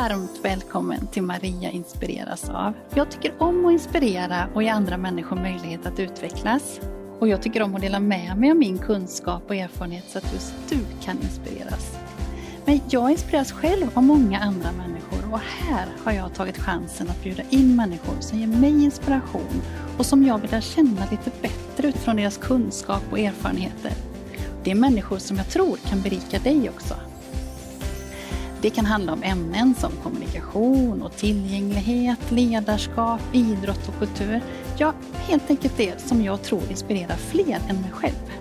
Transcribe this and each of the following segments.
varmt välkommen till Maria inspireras av. Jag tycker om att inspirera och ge andra människor möjlighet att utvecklas. Och jag tycker om att dela med mig av min kunskap och erfarenhet så att just du kan inspireras. Men jag inspireras själv av många andra människor och här har jag tagit chansen att bjuda in människor som ger mig inspiration och som jag vill lära känna lite bättre utifrån deras kunskap och erfarenheter. Det är människor som jag tror kan berika dig också. Det kan handla om ämnen som kommunikation och tillgänglighet, ledarskap, idrott och kultur. Ja, helt enkelt det som jag tror inspirerar fler än mig själv.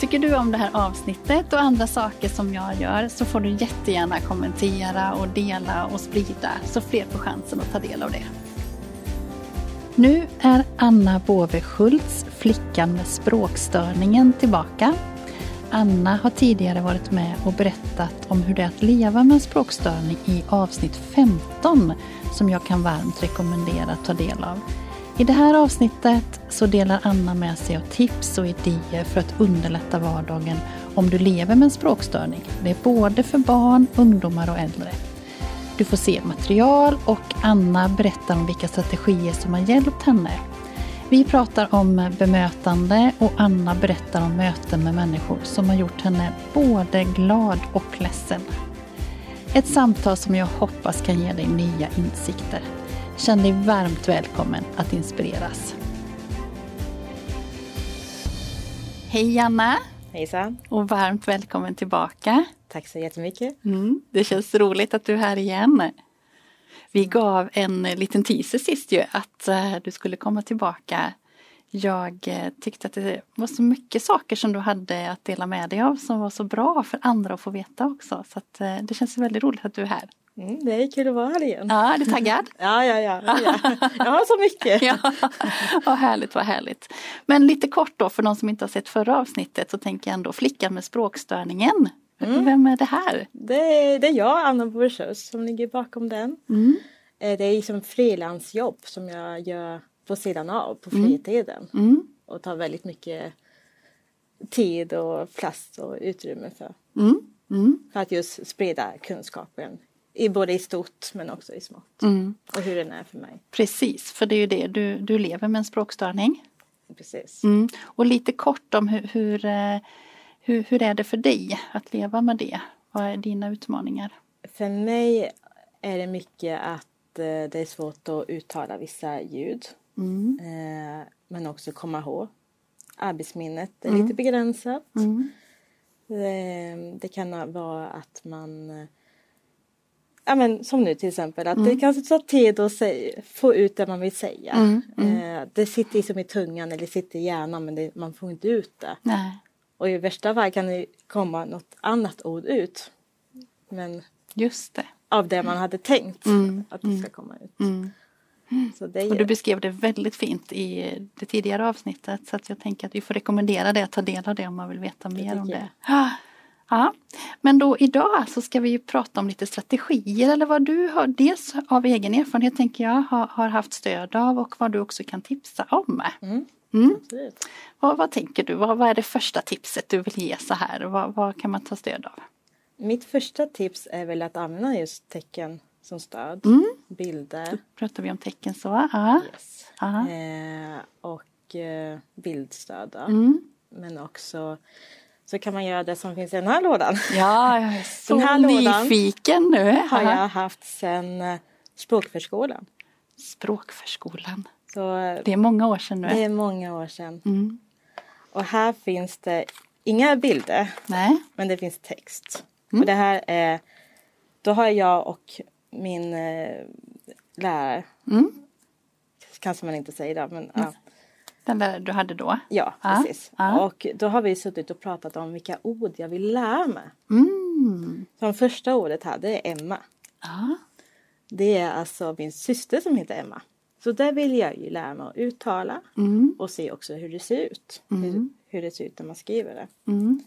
Tycker du om det här avsnittet och andra saker som jag gör så får du jättegärna kommentera och dela och sprida så fler får chansen att ta del av det. Nu är Anna Båve Schultz, flickan med språkstörningen, tillbaka. Anna har tidigare varit med och berättat om hur det är att leva med en språkstörning i avsnitt 15 som jag kan varmt rekommendera att ta del av. I det här avsnittet så delar Anna med sig av tips och idéer för att underlätta vardagen om du lever med en språkstörning. Det är både för barn, ungdomar och äldre. Du får se material och Anna berättar om vilka strategier som har hjälpt henne. Vi pratar om bemötande och Anna berättar om möten med människor som har gjort henne både glad och ledsen. Ett samtal som jag hoppas kan ge dig nya insikter. Känn dig varmt välkommen att inspireras. Hej Anna! Hejsan! Och varmt välkommen tillbaka. Tack så jättemycket. Mm, det känns roligt att du är här igen. Vi gav en liten teaser sist ju att uh, du skulle komma tillbaka. Jag uh, tyckte att det var så mycket saker som du hade att dela med dig av som var så bra för andra att få veta också. Så det känns väldigt roligt att du är här. Mm, det är kul att vara här igen. Ja, är du taggad? ja, ja, ja, ja. Jag har så mycket. ja, vad härligt, vad härligt. Men lite kort då för de som inte har sett förra avsnittet så tänker jag ändå flickan med språkstörningen. Mm. Vem är det här? Det, det är jag, Anna Borsös, som ligger bakom den. Mm. Det är liksom frilansjobb som jag gör på sidan av på fritiden. Mm. Och tar väldigt mycket tid och plats och utrymme för. Mm. Mm. För att just sprida kunskapen. I både i stort men också i smått. Mm. Och hur den är för mig. Precis, för det är ju det, du, du lever med en språkstörning. Precis. Mm. Och lite kort om hur, hur, eh, hur, hur är det för dig att leva med det? Vad är dina utmaningar? För mig är det mycket att eh, det är svårt att uttala vissa ljud. Mm. Eh, men också komma ihåg. Arbetsminnet är Mm. lite begränsat. Mm. Det, det kan vara att man eh, Ja men som nu till exempel att Mm. det kanske tar tid att säga, få ut det man vill säga. Mm, mm. Det sitter liksom i tungan eller sitter i hjärnan men det, man får inte ut det. Nej. Och i värsta fall kan det komma något annat ord ut. Men Just det. av det man hade tänkt Mm, att det ska komma ut. Mm. Är Och du beskrev det väldigt fint i det tidigare avsnittet så att jag tänker att vi får rekommendera det att ta del av det om man vill veta mer om det. Ja, men då idag så ska vi ju prata om lite strategier eller vad du har, dels av egen erfarenhet tänker jag, har, har haft stöd av och vad du också kan tipsa om. Mm, Mm. Vad, vad tänker du, vad, vad är det första tipset du vill ge så här? Vad, vad kan man ta stöd av? Mitt första tips är väl att använda just tecken som stöd. Mm. Bilder. Pratar vi om tecken så? Ja. Yes. Ja. Eh, och eh, bildstöd. då. Mm. Men också så kan man göra det som finns i den här lådan. Ja, jag är så Den här lådan nyfiken nu. har Ja. jag haft sedan eh, språkförskolan. Språkförskolan. Så Det är många år sedan nu. det är många år sedan. Mm. Och här finns det inga bilder Nej. men det finns text. Mm. Och det här är, då har jag och min eh, lärare, Mm. kanske man inte säger det, men ja, Den där du hade då. ja Ja, precis. ja. Och då har vi suttit och pratat om vilka ord jag vill lära mig. Mm. Som första ordet här, det är Emma. Ja. Det är alltså min syster som heter Emma. Så där vill jag ju lära mig att uttala Mm. och se också hur det ser ut. Hur, hur det ser ut när man skriver det. Mm.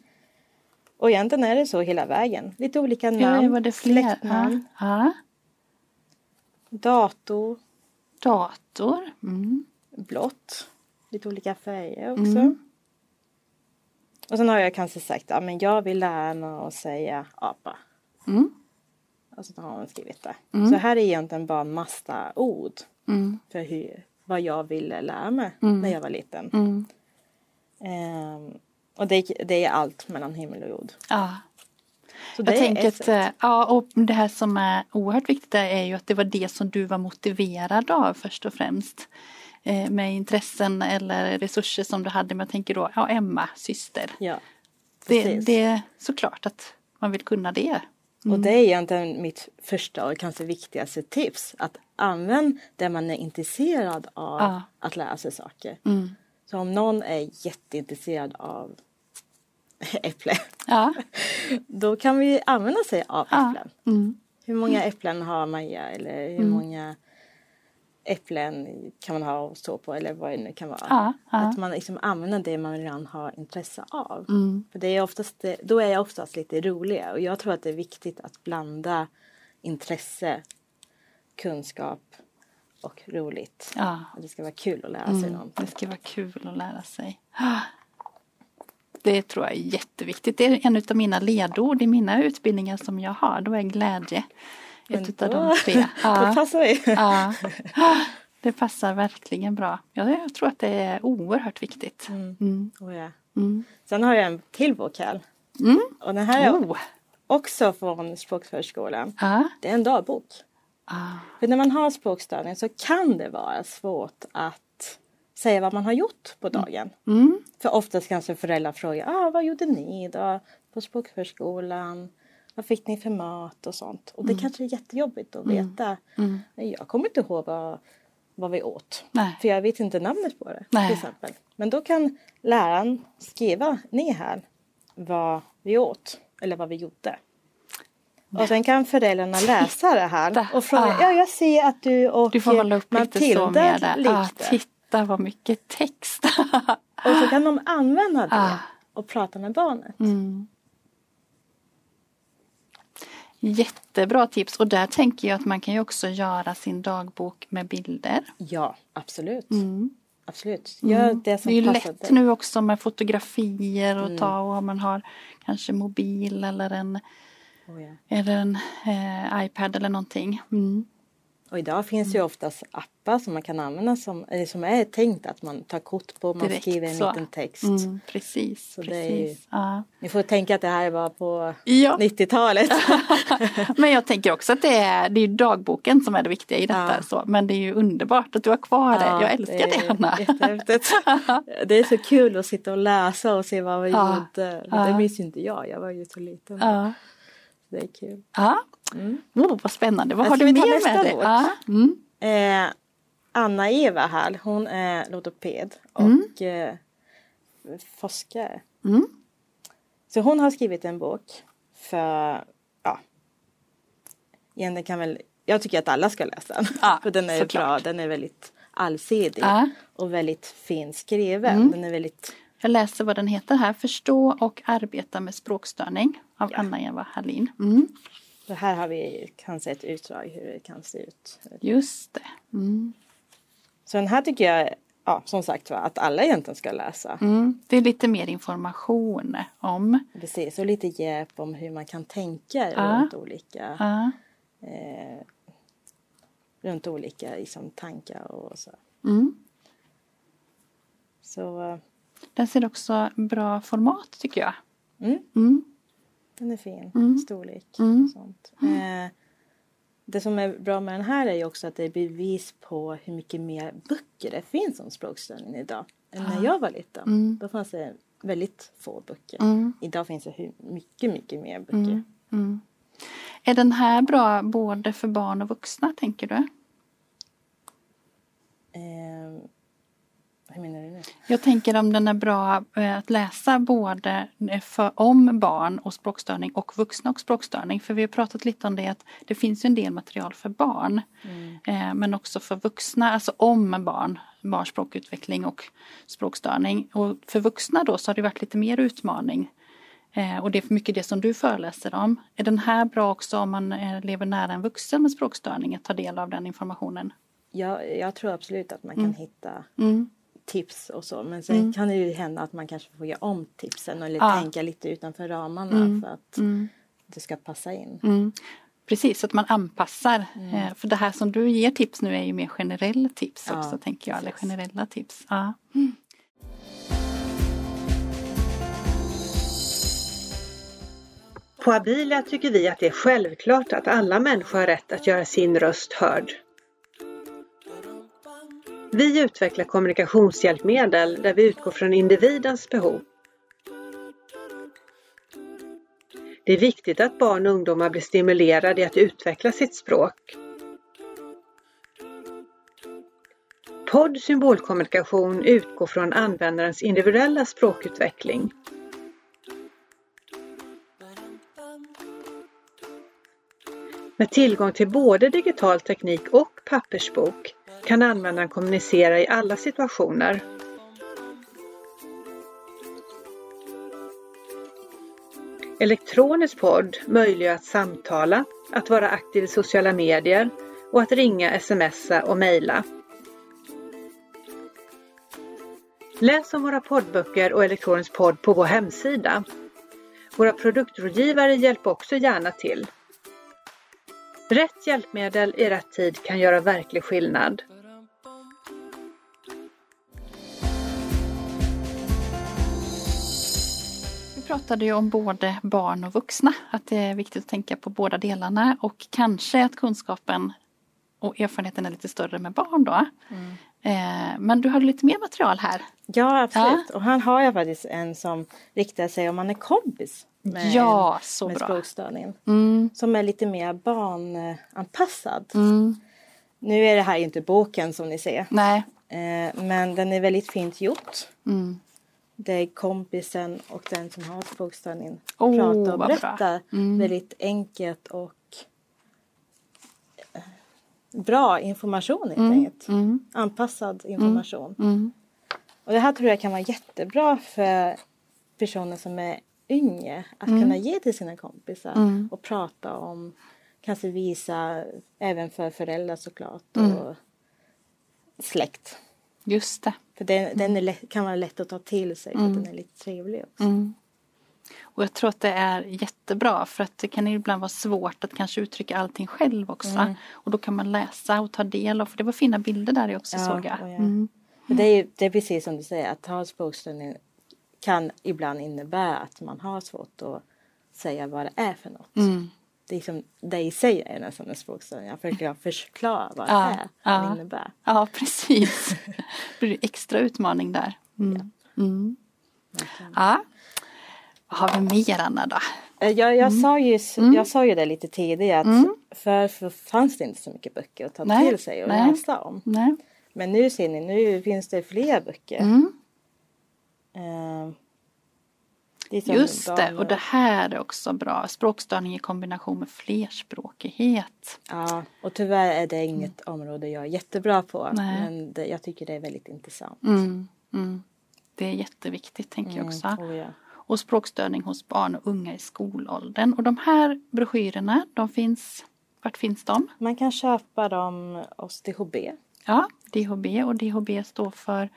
Och egentligen är det så hela vägen. Lite olika Ja, namn, var det fler? Ja. släktnamn, ja. dator, Dator. Mm. blått. Lite olika färger också. Mm. Och sen har jag kanske sagt, ja men jag vill lära mig att säga apa. Mm. Och så har man skrivit det. Så här är egentligen bara en massa ord. Mm. För hur, vad jag ville lära mig när jag var liten. Mm. Ehm, och det, det är allt mellan himmel och jord. Ja. Så Jag tänker att, eh, ja, och det här som är oerhört viktigt är ju att det var det som du var motiverad av först och främst. Eh, Med intressen eller resurser som du hade. Men jag tänker då, ja Emma, syster. Ja, Det, det är såklart att man vill kunna det. Och det är egentligen mitt första och kanske viktigaste tips. Att använda det man är intresserad av Ja. att lära sig saker. Mm. Så om någon är jätteintresserad av äpple. Ja. Då kan vi använda sig av Ja. äpplen. Mm. Hur många äpplen har Maja eller hur många äpplen kan man ha och stå på eller vad det nu kan vara. Ja, ja. Att man liksom använder det man redan har intresse av. Mm. För det är oftast, då är jag oftast lite roligare och jag tror att det är viktigt att blanda intresse, kunskap och roligt. Ja. Det ska vara kul att lära sig Mm. någonting. Det ska vara kul att lära sig. Det tror jag är jätteviktigt. Det är en av mina ledord i mina utbildningar som jag har. Då är glädje ett av då- de tre. Ja. passar vi. Ja. Det passar verkligen bra. Ja, jag tror att det är oerhört viktigt. Mm. Oh, ja. Mm. Sen har jag en till bok här. Mm. Och den här är Oh. också från Språkförskolan. Ja. Det är en dagbok. Ah. För när man har språkstörning så kan det vara svårt att säga vad man har gjort på dagen. Mm. För oftast kanske föräldrar frågar, ah, vad gjorde ni då på språkförskolan? Vad fick ni för mat och sånt? Och det kanske är jättejobbigt att veta. Mm. Nej, Jag kommer inte ihåg vad, vad vi åt. Nej. För jag vet inte namnet på det. Nej. Till exempel. Men då kan läraren skriva ner här vad vi åt. Eller vad vi gjorde. Och sen kan föräldrarna läsa det här och fråga, Ah. ja jag ser att du och Du får hålla upp lite så Matilda med det. Ah, titta vad mycket text. Och så kan de använda det Ah. och prata med barnet. Mm. Jättebra tips och där tänker jag att man kan ju också göra sin dagbok med bilder. Ja, absolut. Mm. Absolut. Gör det som Det är ju lätt nu också med fotografier Mm. att ta och om man har kanske mobil eller en, Oh, ja. eller en eh, iPad eller någonting. Mm. Och idag finns ju oftast appar som man kan använda som, eller som är tänkt att man tar kort på, man Direkt skriver en så. liten text. Mm, precis, Så är ju- precis. Ja. Ni får tänka att det här var på Ja. 90-talet. Men jag tänker också att det är, det är dagboken som är det viktiga i detta. Ja. Så. Men det är ju underbart att du har kvar det. Ja, Jag älskar det, Anna. Det är så kul att sitta och läsa och se vad vi gjorde. Det minns ju inte jag, jag var ju så liten. Det är kul. Ja. Mm. Oh, vad spännande. Vad har ska du mer med dig? Ja. Mm. Eh, Anna-Eva här, hon är logoped Mm. och eh, forskare. Mm. Så hon har skrivit en bok för, ja, egentligen kan väl, jag tycker att alla ska läsa den. Ja, för den är såklart. bra, den är väldigt allsidig Ja. och väldigt fin skriven. Mm. Den är väldigt, Jag läser vad den heter här. Förstå och arbeta med språkstörning av Anna-Eva Hallin. Mm. så här har vi kanske ett utdrag hur det kan se ut. Just det. Mm. Så den här tycker jag, ja som sagt var, att alla egentligen ska läsa. Mm. Det är lite mer information om. Precis, och lite hjälp om hur man kan tänka Ja. runt olika Ja. eh, runt olika liksom, tankar och så. Mm. Så eh, Den ser också bra format tycker jag. mm, Mm. den är fin, Mm. storlek Mm. och sånt. Eh, det som är bra med den här är ju också att det är bevis på hur mycket mer böcker det finns om språkstörning idag. Än när jag var liten. Mm. Då fanns det väldigt få böcker. Mm. Idag finns det hur mycket, mycket mer böcker. Mm. Mm. Är den här bra både för barn och vuxna tänker du? Hur menar du nu? Jag tänker om den är bra eh, att läsa både eh, för, om barn och språkstörning och vuxna och språkstörning. För vi har pratat lite om det att det finns ju en del material för barn. Eh, men också för vuxna, alltså om barn, barns språkutveckling och språkstörning. Och för vuxna då så har det varit lite mer utmaning. Och det är mycket det som du föreläser om. Är den här bra också om man lever nära en vuxen med språkstörning att ta del av den informationen? Jag, jag tror absolut att man kan hitta Mm. Tips och så. Men sen Mm. kan det ju hända att man kanske får göra om tipsen eller Ja. tänka lite utanför ramarna Mm. för att Mm. det ska passa in. Mm. Precis, så att man anpassar. Eh, För det här som du ger tips nu är ju mer generella tips Ja, också tänker jag. Eller generella tips. Ja. På Abilia tycker vi att det är självklart att alla människor har rätt att göra sin röst hörd. Vi utvecklar kommunikationshjälpmedel där vi utgår från individens behov. Det är viktigt att barn och ungdomar blir stimulerade i att utveckla sitt språk. Podd symbolkommunikation utgår från användarens individuella språkutveckling. Med tillgång till både digital teknik och pappersbok kan användaren kommunicera i alla situationer. Elektronisk podd möjliggör att samtala, att vara aktiv i sociala medier och att ringa, smsa och mejla. Läs om våra poddböcker och elektronisk podd på vår hemsida. Våra produktrådgivare hjälper också gärna till. Rätt hjälpmedel i rätt tid kan göra verklig skillnad. Pratade ju om både barn och vuxna. Att det är viktigt att tänka på båda delarna och kanske att kunskapen och erfarenheten är lite större med barn då. Eh, men du har lite mer material här. Ja absolut. Och han har jag faktiskt en som riktar sig om man är kompis med, Ja, så med bra. språkstörningen. Mm, Som är lite mer barnanpassad. mm, Nu är det här inte boken som ni ser. nej. Eh, men den är väldigt fint gjort. Mm. Det är kompisen och den som har språkstörning Åh, pratar och berättar Mm. väldigt enkelt och eh, bra information helt enkelt. Mm, Anpassad information. mm, Och det här tror jag kan vara jättebra för personer som är yngre att kunna ge till sina kompisar Mm. och prata om, kanske visa även för föräldrar såklart Mm. och släkt. just det. För den, den är lätt, kan vara lätt att ta till sig för att den är lite trevlig också. Mm. Och jag tror att det är jättebra för att det kan ibland vara svårt att kanske uttrycka allting själv också. Mm. Och då kan man läsa och ta del av, för det var fina bilder där också Ja, såg jag. ja. Mm. Det, är, det är precis som du säger att ha språkstörning kan ibland innebära att man har svårt att säga vad det är för något. Mm. Det, är som, det i sig är nästan en språkstörning. Jag försöker förklara vad det Ja, är, vad ja. det innebär. Ja, precis. Det blir extra utmaning där. Mm. Mm. Ja. Vad har vi mer Anna då? Eh, Jag, jag, Mm. sa ju, jag sa ju det lite tidigare att för, för fanns det inte så mycket böcker att ta Nej, till sig och nej. läsa om. Nej. Men nu ser ni, nu finns det fler böcker. Mm. Eh, det Just det, och det här är också bra. Språkstörning i kombination med flerspråkighet. Ja, och tyvärr är det inget område jag är jättebra på. Nej. Men det, jag tycker det är väldigt intressant. Mm. Mm. Det är jätteviktigt tänker jag också. Oh, ja. och språkstörning hos barn och unga i skolåldern. Och de här broschyrerna, de finns, vart finns de? Man kan köpa dem hos DHB. Ja, DHB och DHB står för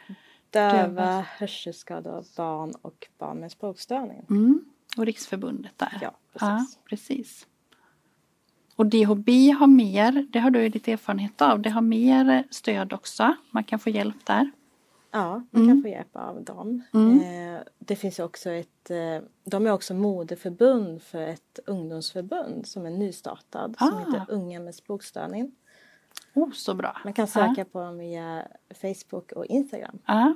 Döva, hörselskadade barn och barn med språkstörning. mm, och Riksförbundet där. Ja, precis. Ja, precis. Och DHB har mer, det har du ju lite erfarenhet av, det har mer stöd också. Man kan få hjälp där. Ja, man kan få hjälp av dem. Eh, det finns också ett, eh, de är också moderförbund för ett ungdomsförbund som är nystartad som Ah. heter Unga med språkstörning. Oh, så bra. Man kan söka på dem via Facebook och Instagram. Ja.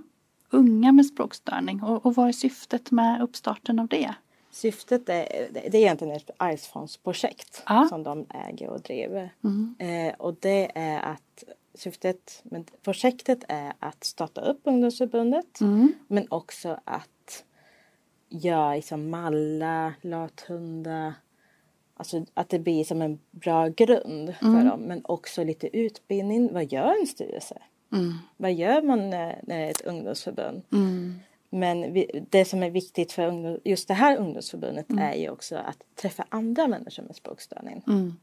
Unga med språkstörning. Och, och vad är syftet med uppstarten av det? Syftet är, det det är egentligen ett arvsfondsprojekt Ja. som de äger och driver. Mm. Eh, och det är att syftet med projektet är att starta upp ungdomsförbundet Mm. men också att göra liksom mallar, lathundar Alltså att det blir som en bra grund för Mm. dem men också lite utbildning. Vad gör en styrelse? Mm. Vad gör man när, när det är ett ungdomsförbund? Mm. Men vi, det som är viktigt för ungdom, just det här ungdomsförbundet är ju också att träffa andra människor med språkstörning. Mm.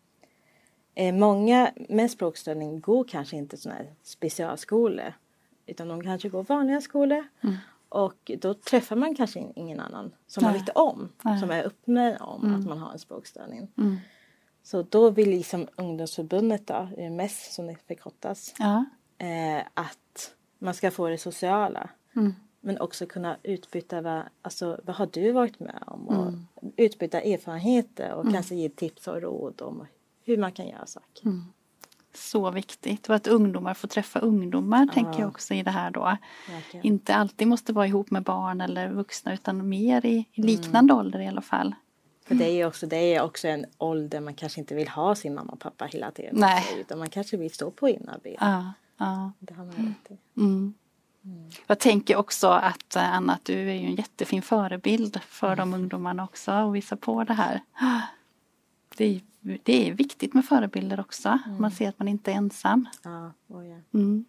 Eh, många med språkstörning går kanske inte sådana här specialskolor. utan de kanske går vanliga skolor. Mm. Och då träffar man kanske ingen annan som man vet om, Nej. som är öppen om Mm. att man har en språkstörning. Mm. Så då vill liksom ungdomsförbundet då, UMS som det förkortas, Ja. eh, att man ska få det sociala. Mm. Men också kunna utbyta vad, alltså, vad har du varit med om? Och Mm. Utbyta erfarenheter och kanske ge tips och råd om hur man kan göra saker. Mm. Så viktigt och att ungdomar får träffa ungdomar tänker jag också i det här då. Verkligen. Inte alltid måste vara ihop med barn eller vuxna utan mer i, i liknande ålder i alla fall. För det är också, det är också en ålder man kanske inte vill ha sin mamma och pappa hela tiden. Nej. sig, Utan man kanske vill stå på egna ben. Ja, ja. Det har man rätt i. Mm. Jag tänker också att eh, Anna, att du är ju en jättefin förebild för de ungdomarna också och visa på det här. Det är, det är viktigt med förebilder också. Man ser att man inte är ensam. Ja, oh ja. Mm.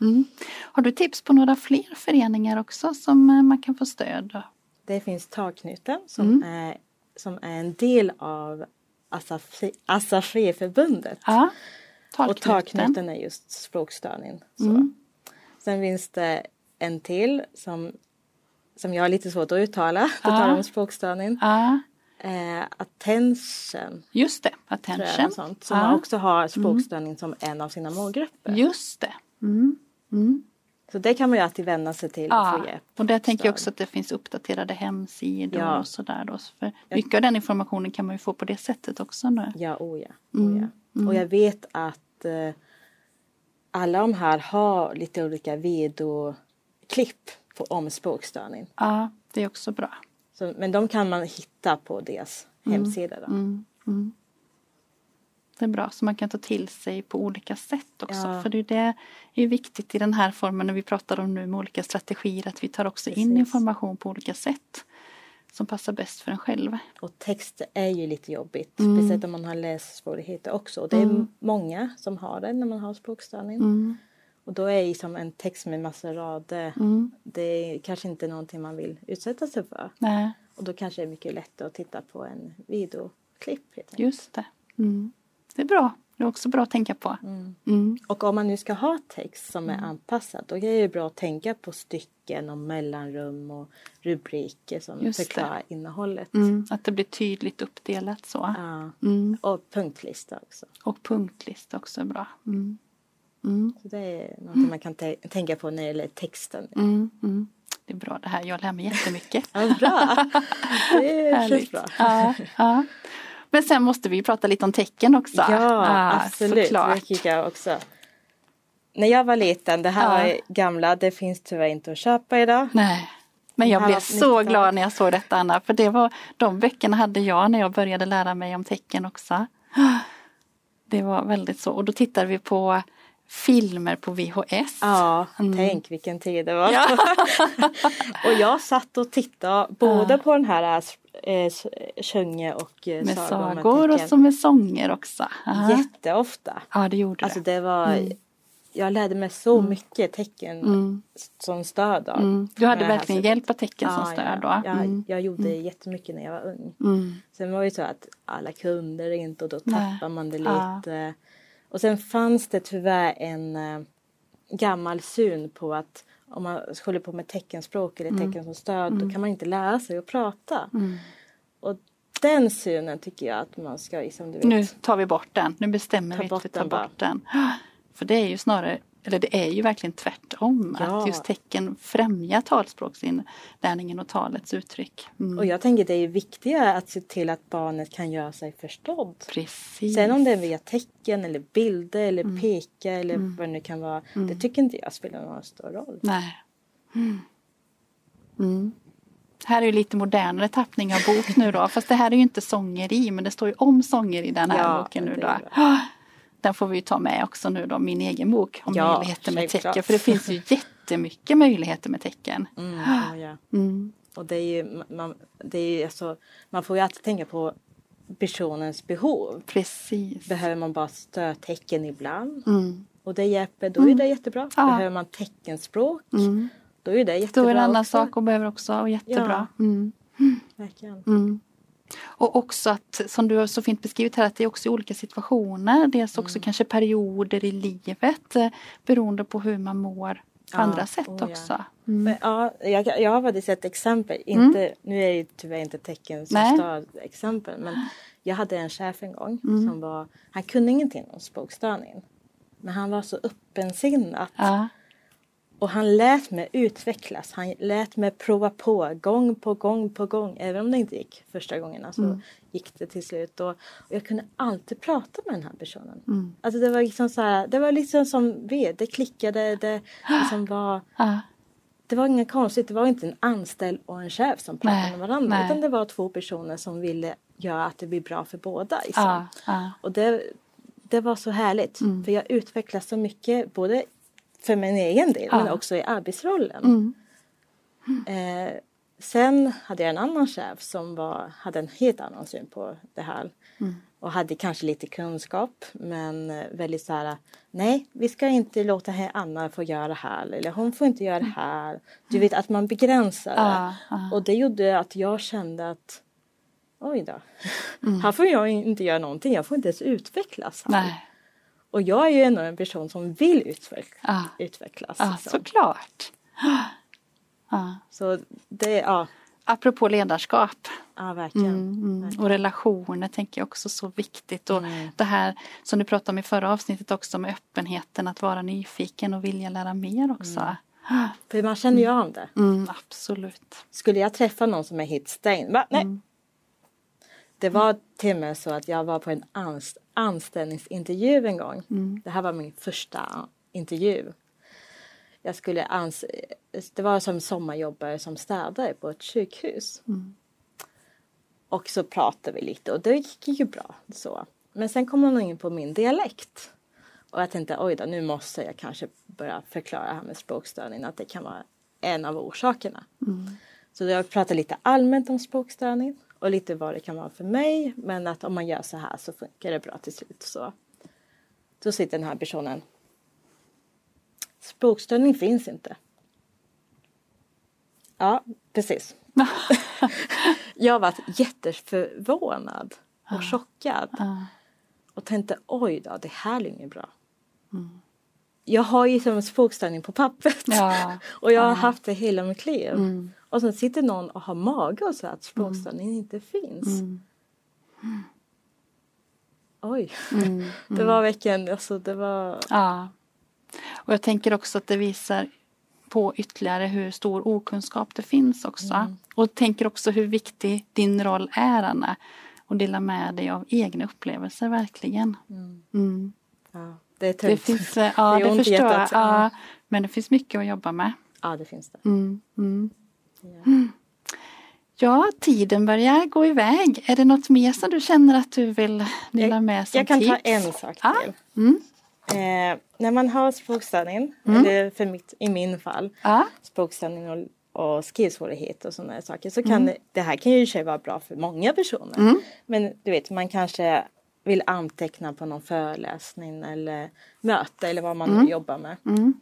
Mm. Har du tips på några fler föreningar också som eh, man kan få stöd av? Det finns Tagknuten som, Mm. är, som är en del av Assafriförbundet. Ja, Och talknuten. Tagknuten är just språkstörning. Så. Mm. Sen finns det en till som, som jag har lite svårt att uttala. Det Ja. talar om språkstörning. Ja, Eh, attention, just det. Attention. och sånt, som ja, också har språkstörning som en av sina målgrupper. Just det. Mm. Mm. Så det kan man ju alltid vända sig till och Ja, få hjälp. och där tänker jag också att det finns uppdaterade hemsidor Ja. och sådär då. Så För mycket av den informationen kan man ju få på det sättet också nu. Ja, oh ja. Mm, Oh ja. Och jag vet att eh, alla de här har lite olika videoklipp på, om språkstörning. Ja, det är också bra. Så, men de kan man hitta på deras hemsida. Då. Mm, mm. Det är bra, så man kan ta till sig på olika sätt också. Ja. För det är, ju viktigt i den här formen när vi pratar om nu med olika strategier att vi tar också in Precis. information på olika sätt som passar bäst för en själv. Och text är ju lite jobbigt. Mm. Speciellt om man har lässvårigheter också. Och det är många som har det när man har språkstörning. Mm, Och då är liksom en text med massa rader. mm, Det är kanske inte någonting man vill utsätta sig för. nej, Och då kanske det är mycket lättare att titta på en videoklipp. just det. Mm. Det är bra. Det är också bra att tänka på. Mm. Mm. Och om man nu ska ha text som är anpassad då är det bra att tänka på stycken och mellanrum och rubriker som Just det. förklarar innehållet. Mm. Att det blir tydligt uppdelat så. Ja. Mm. Och punktlista också. Och punktlista också är bra. Mm. Mm. Så det är något man kan tä- tänka på när det gäller texten. Mm. Mm. Det är bra det här. Jag lär mig jättemycket. Ja, bra! Det känns Härligt. bra. Ja, ja. Men sen måste vi prata lite om tecken också. Ja, absolut. Såklart. Det tycker jag också. När jag var liten, det här Ja. var gamla, det finns tyvärr inte att köpa idag. Nej. Men jag blev så 19. glad när jag såg detta Anna. För det var, de böckerna hade jag när jag började lära mig om tecken också. Det var väldigt så. Och då tittade vi på filmer på VHS. Ja, Mm. tänk vilken tid det var. Ja. och jag satt och tittade både på den här äh, Sjunge och äh, Med sagor och så med sånger också. Ja, jätteofta. ja det gjorde Alltså det. det var, jag lärde mig så mycket tecken Mm. som stöd. Då. Mm. Du hade här verkligen hjälp av tecken som Ja, stöd då. ja. Jag, Mm. jag gjorde jättemycket när jag var ung. Mm. Sen var det ju så att alla kunde det inte och då tappar man det Ja. lite. Och sen fanns det tyvärr en äh, gammal syn på att om man håller på med teckenspråk eller tecken som stöd då kan man inte lära sig att prata. Mm. Och den synen tycker jag att man ska, som du vet, Nu tar vi bort den. Nu bestämmer vi att vi tar bort den. För det är ju snarare, eller det är ju verkligen tvärtom. Ja. Att just tecken främjar talspråksinlärningen och talets uttryck. Mm. Och jag tänker det är viktigare att se till att barnet kan göra sig förstådd. Precis. Sen om det är via tecken eller bilder eller Mm. peka eller vad det nu kan vara. Det tycker inte jag spelar någon stor roll. Nej. Mm. Mm. Här är ju lite modernare tappning av bok nu då. Fast det här är ju inte sånger i men det står ju om sånger i den här Ja, boken nu då. Är Den får vi ta med också nu då, min egen bok om Ja, möjligheter med självklart. tecken. För det finns ju jättemycket möjligheter med tecken. Mm, ja, ja. Mm. Och det är ju, man, det är ju alltså, man får ju alltid tänka på personens behov. Precis. Behöver man bara stödtecken ibland Mm. och det hjälper, då är det jättebra. Ja. Behöver man teckenspråk, Mm. då är det jättebra Då är det en annan också. sak och behöver också och jättebra. Mm. Verkligen. Mm. Och också att, som du har så fint beskrivit här, att det är också olika situationer. Dels också kanske perioder i livet eh, beroende på hur man mår på andra sätt oh ja. också. Men, ja, jag, jag har faktiskt ett exempel. Inte, Nu är det tyvärr inte tecken som exempel. Men jag hade en chef en gång som var, han kunde ingenting om språkstörning. Men han var så öppensinnad. Ja. Och han lät mig utvecklas. Han lät mig prova på gång på gång på gång. Även om det inte gick första gången så gick det till slut. Och, och jag kunde alltid prata med den här personen. Alltså det var liksom så här, det var liksom som vi, det klickade, det liksom var Ja. det var inget konstigt. Det var inte en anställd och en chef som pratade Nej, med varandra. nej. Utan det var två personer som ville göra att det blir bra för båda. Liksom. Ja. Och det, det var så härligt. Mm. För jag utvecklades så mycket. Både för min egen del Ja. men också i arbetsrollen. Mm. Eh, sen hade jag en annan chef som var, hade en helt annan syn på det här. Mm. Och hade kanske lite kunskap men eh, väldigt så här Nej, vi ska inte låta Anna få göra det här eller hon får inte göra det här. Du vet att man begränsar. Ja, ja. Och det gjorde att jag kände att Oj då, här får jag inte göra någonting. Jag får inte ens utvecklas här. Nej. Och jag är ju ändå en person som vill utveckla, Ja. utvecklas. Ja, så. såklart. Ja. så det, ja, Apropå ledarskap ja verkligen. mm, och relationer tänker jag också så viktigt. Och Mm. det här som du pratade om i förra avsnittet också med öppenheten att vara nyfiken och vilja lära mer också. För man känner ju av det. Mm, absolut. Skulle jag träffa någon som är helt stängd? Va? Nej. Mm. Det var till och med så att jag var på en anst- anställningsintervju en gång. Mm. Det här var min första intervju. Jag skulle ans- det var som sommarjobbare som städare på ett sjukhus. Mm. Och så pratade vi lite och det gick ju bra. Så. Men sen kom hon in på min dialekt. Och jag tänkte oj då, nu måste jag kanske börja förklara det här med språkstörning. Att det kan vara en av orsakerna. Så jag pratade lite allmänt om språkstörning. Och lite vad det kan vara för mig. Men att om man gör så här så funkar det bra till slut. Så, då sitter den här personen. Språkstörning finns inte. Ja, precis. jag var jätteförvånad och chockad. Och tänkte oj då, det här är inget bra. Jag har ju som språkstörning på pappret. Ja. och jag har haft det hela mitt liv. Mm. Och sen sitter någon och har mage och säger att språkstörning inte finns. Mm. Oj. Mm. det var verkligen, alltså det var... Ja. Och jag tänker också att det visar på ytterligare hur stor okunskap det finns också. Och tänker också hur viktig din roll är Anna. Och dela med dig av egna upplevelser verkligen. Mm. Ja, det är Det tungt. finns, eh, ja Det det, förstår jag. Ja, men det finns mycket att jobba med. Ja, det finns det. Mm. Mm. Ja. Ja, tiden börjar gå iväg. Är det något mer som du känner att du vill dela med som Jag kan tips? ta en sak Ja. till. Mm. Eh, när man har språkstörning, eller för mitt, i min fall, Ja. språkstörning och, och skrivsvårigheter och sådana saker så Mm. kan det, det här kan ju i och för sig vara bra för många personer. Men du vet, man kanske vill anteckna på någon föreläsning eller möte eller vad man nu jobbar med. Mm.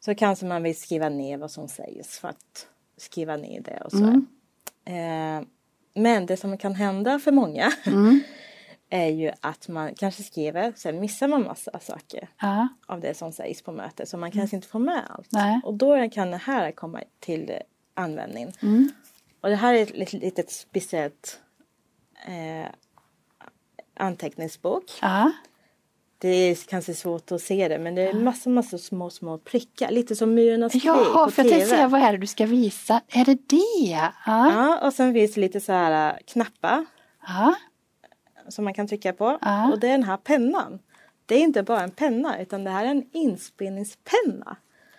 Så kanske man vill skriva ner vad som sägs för att skriva ner det och så. Mm. Eh, men det som kan hända för många Mm. är ju att man kanske skriver, sen missar man massa saker Ja. av det som sägs på mötet så man kanske inte får med allt. Nej. Och då kan det här komma till användning. Mm. Och det här är ett litet, litet speciellt eh, anteckningsbok. Ja. Det är kanske svårt att se det men det är massa, massa små, små prickar. Lite som Myrornas krig Jaha, för jag tänkte säga vad är det du ska visa? Är det det? Ja. Ja, och sen finns det lite så här äh, knappar Ja. som man kan trycka på. Och det är den här pennan. Det är inte bara en penna utan det här är en inspelningspenna.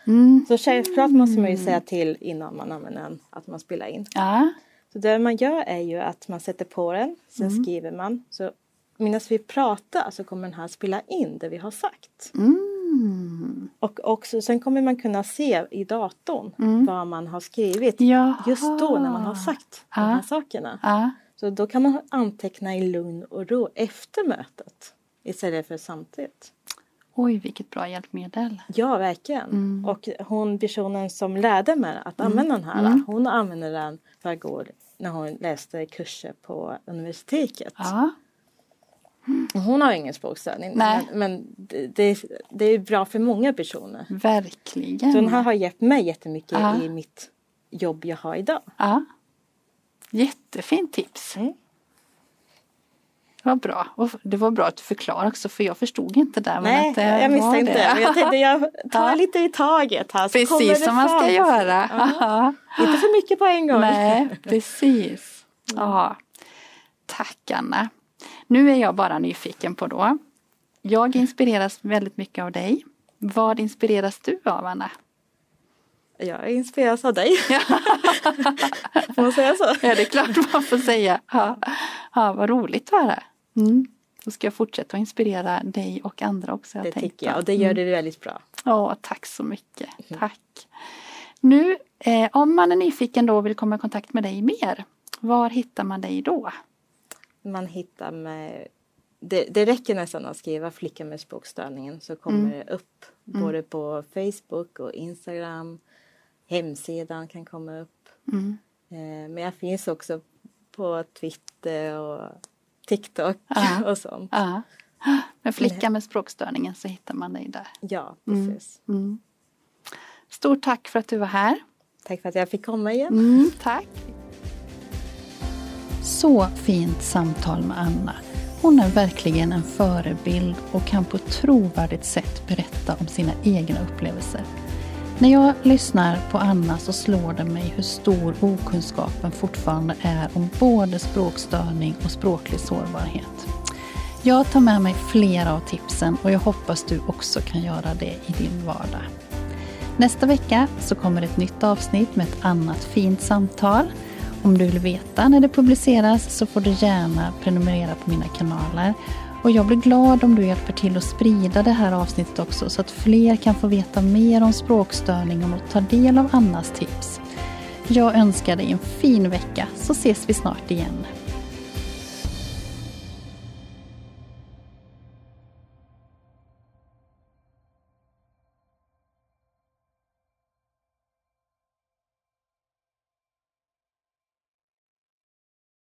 Mm. Så självklart måste man ju säga till innan man använder den att man spelar in. Så det man gör är ju att man sätter på den, sen Mm. skriver man. Så medan vi pratar så kommer den här spela in det vi har sagt. Mm. Och också, sen kommer man kunna se i datorn vad man har skrivit Mm. Jaha. just då när man har sagt de här sakerna. Ja. Så då kan man anteckna i lugn och ro efter mötet istället för samtidigt. Oj, vilket bra hjälpmedel. Ja, verkligen. Mm. Och hon personen som lärde mig att använda den här, Mm. hon använde den för att gå när hon läste kurser på universitetet. Ja. Hon har ingen språkstörning. Nej. Men, men det, det, det är bra för många personer. Verkligen. Så den här har hjälpt mig jättemycket Ja. i mitt jobb jag har idag. Ja. Jättefint tips. Mm. Vad bra. Och det var bra att du förklarade också för jag förstod inte där. Men Nej, att det jag var misstänkte det. Men jag tänkte jag tar Ja. lite i taget här. så det Precis som man ska göra. Ja. Ja. Inte för mycket på en gång. Nej, precis. Ja. Tack Anna. Nu är jag bara nyfiken på då. Jag inspireras väldigt mycket av dig. Vad inspireras du av Anna? Jag inspireras av dig. Får man säga så? Ja, det är klart man får säga. Ja, ja vad roligt att höra. Mm. Då ska jag fortsätta att inspirera dig och andra också. Det tänkt tycker jag och det gör du väldigt bra. Ja, tack så mycket. Tack. Nu, eh, om man är nyfiken då och vill komma i kontakt med dig mer, var hittar man dig då? Man hittar med det, det räcker nästan att skriva flicka med språkstörningen så kommer det upp både på Facebook och Instagram. Hemsidan kan komma upp. Mm. Eh, men jag finns också på Twitter och TikTok Ja. och sånt. Ja. Med flicka med språkstörningen så hittar man dig där. Ja, precis. Mm. Stort tack för att du var här. Tack för att jag fick komma igen. Mm, tack. Så fint samtal med Anna. Hon är verkligen en förebild och kan på ett trovärdigt sätt berätta om sina egna upplevelser. När jag lyssnar på Anna så slår det mig hur stor okunskapen fortfarande är om både språkstörning och språklig sårbarhet. Jag tar med mig flera av tipsen och jag hoppas du också kan göra det i din vardag. Nästa vecka så kommer ett nytt avsnitt med ett annat fint samtal. Om du vill veta när det publiceras så får du gärna prenumerera på mina kanaler. Och jag blir glad om du hjälper till att sprida det här avsnittet också så att fler kan få veta mer om språkstörning och ta del av Annas tips. Jag önskar dig en fin vecka så ses vi snart igen.